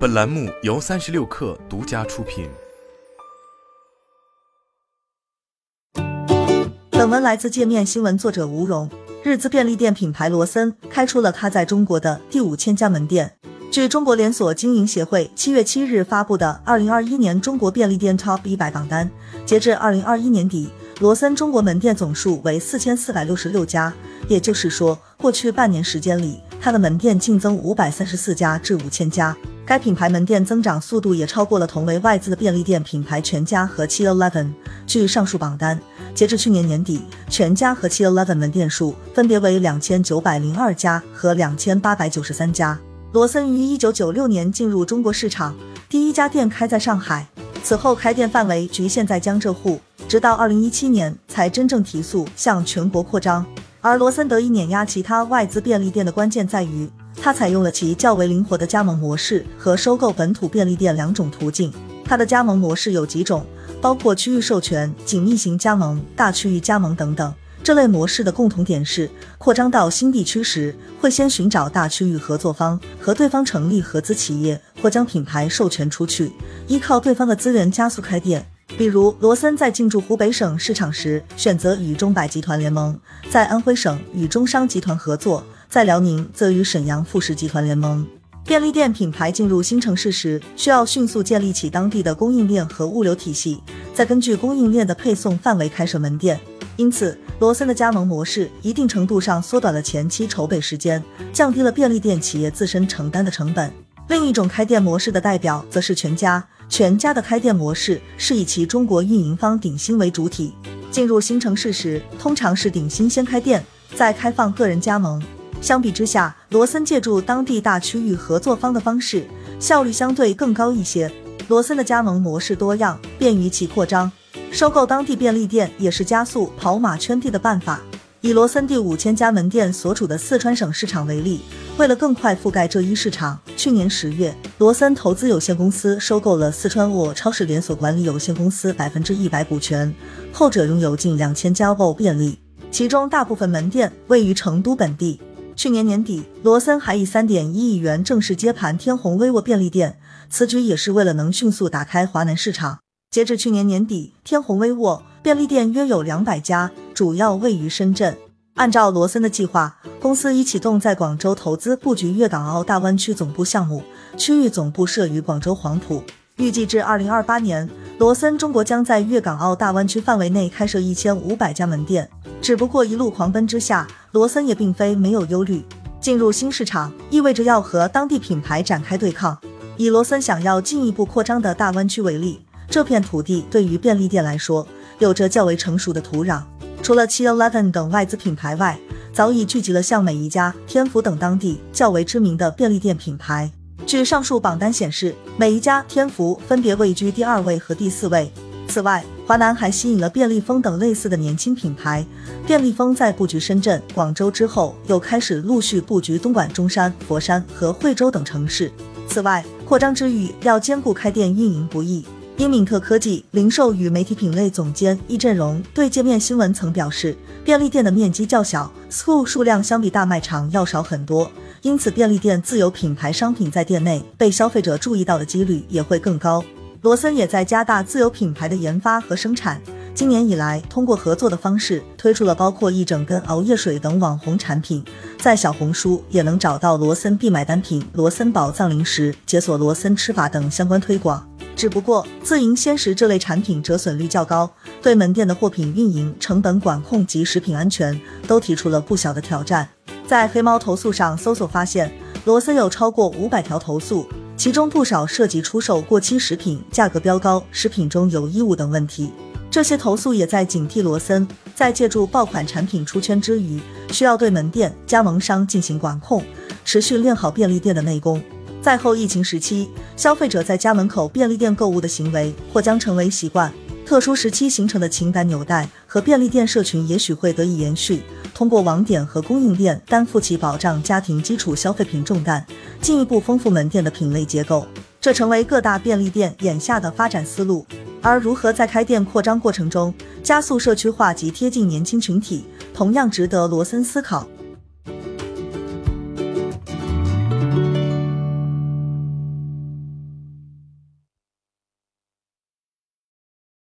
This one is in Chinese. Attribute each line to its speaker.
Speaker 1: 本栏目由三十六氪独家出品。
Speaker 2: 本文来自界面新闻，作者吴荣。日资便利店品牌罗森开出了它在中国的第五千家门店。据中国连锁经营协会七月七日发布的二零二一年中国便利店 TOP 一百榜单，截至二零二一年底，罗森中国门店总数为四千四百六十六家。也就是说，过去半年时间里，它的门店净增五百三十四家至五千家。该品牌门店增长速度也超过了同为外资的便利店品牌全家和七 Eleven。据上述榜单，截至去年年底，全家和七 Eleven 门店数分别为两千九百零二家和两千八百九十三家。罗森于一九九六年进入中国市场，第一家店开在上海，此后开店范围局限在江浙沪，直到二零一七年才真正提速向全国扩张。而罗森得以碾压其他外资便利店的关键在于，它采用了其较为灵活的加盟模式和收购本土便利店两种途径。它的加盟模式有几种，包括区域授权、紧密型加盟、大区域加盟等等。这类模式的共同点是，扩张到新地区时，会先寻找大区域合作方，和对方成立合资企业，或将品牌授权出去，依靠对方的资源加速开店。比如，罗森在进驻湖北省市场时，选择与中百集团联盟；在安徽省与中商集团合作；在辽宁则与沈阳富士集团联盟。便利店品牌进入新城市时，需要迅速建立起当地的供应链和物流体系，再根据供应链的配送范围开设门店。因此，罗森的加盟模式一定程度上缩短了前期筹备时间，降低了便利店企业自身承担的成本。另一种开店模式的代表则是全家。全家的开店模式是以其中国运营方鼎新为主体。进入新城市时，通常是鼎新先开店，再开放个人加盟。相比之下，罗森借助当地大区域合作方的方式，效率相对更高一些。罗森的加盟模式多样，便于其扩张。收购当地便利店也是加速跑马圈地的办法。以罗森第五千家门店所处的四川省市场为例，为了更快覆盖这一市场，去年十月，罗森投资有限公司收购了四川沃超市连锁管理有限公司百分之一百股权，后者拥有近两千家沃便利，其中大部分门店位于成都本地。去年年底，罗森还以三点一亿元正式接盘天虹威沃便利店，此举也是为了能迅速打开华南市场。截至去年年底，天虹威沃便利店约有两百家，主要位于深圳。按照罗森的计划，公司已启动在广州投资布局粤港澳大湾区总部项目，区域总部设于广州黄埔。预计至二零二八年，罗森中国将在粤港澳大湾区范围内开设一千五百家门店。只不过一路狂奔之下，罗森也并非没有忧虑。进入新市场意味着要和当地品牌展开对抗。以罗森想要进一步扩张的大湾区为例。这片土地对于便利店来说，有着较为成熟的土壤。除了七 Eleven 等外资品牌外，早已聚集了像美宜家、天福等当地较为知名的便利店品牌。据上述榜单显示，美宜家、天福分别位居第二位和第四位。此外，华南还吸引了便利蜂等类似的年轻品牌。便利蜂在布局深圳、广州之后，又开始陆续布局东莞、中山、佛山和惠州等城市。此外，扩张之余要兼顾开店运营不易。英敏特科技零售与媒体品类总监易振荣对界面新闻曾表示，便利店的面积较小，SKU 数量相比大卖场要少很多，因此便利店自有品牌商品在店内被消费者注意到的几率也会更高。罗森也在加大自有品牌的研发和生产，今年以来通过合作的方式推出了包括一整根熬夜水等网红产品，在小红书也能找到罗森必买单品、罗森宝藏零食、解锁罗森吃法等相关推广。只不过，自营鲜食这类产品折损率较高，对门店的货品运营、成本管控及食品安全都提出了不小的挑战。在黑猫投诉上搜索发现，罗森有超过五百条投诉，其中不少涉及出售过期食品、价格标高、食品中有异物等问题。这些投诉也在警惕罗森，在借助爆款产品出圈之余，需要对门店、加盟商进行管控，持续练好便利店的内功。在后疫情时期，消费者在家门口便利店购物的行为或将成为习惯。特殊时期形成的情感纽带和便利店社群也许会得以延续。通过网点和供应链担负起保障家庭基础消费品重担，进一步丰富门店的品类结构，这成为各大便利店眼下的发展思路。而如何在开店扩张过程中加速社区化及贴近年轻群体，同样值得罗森思考。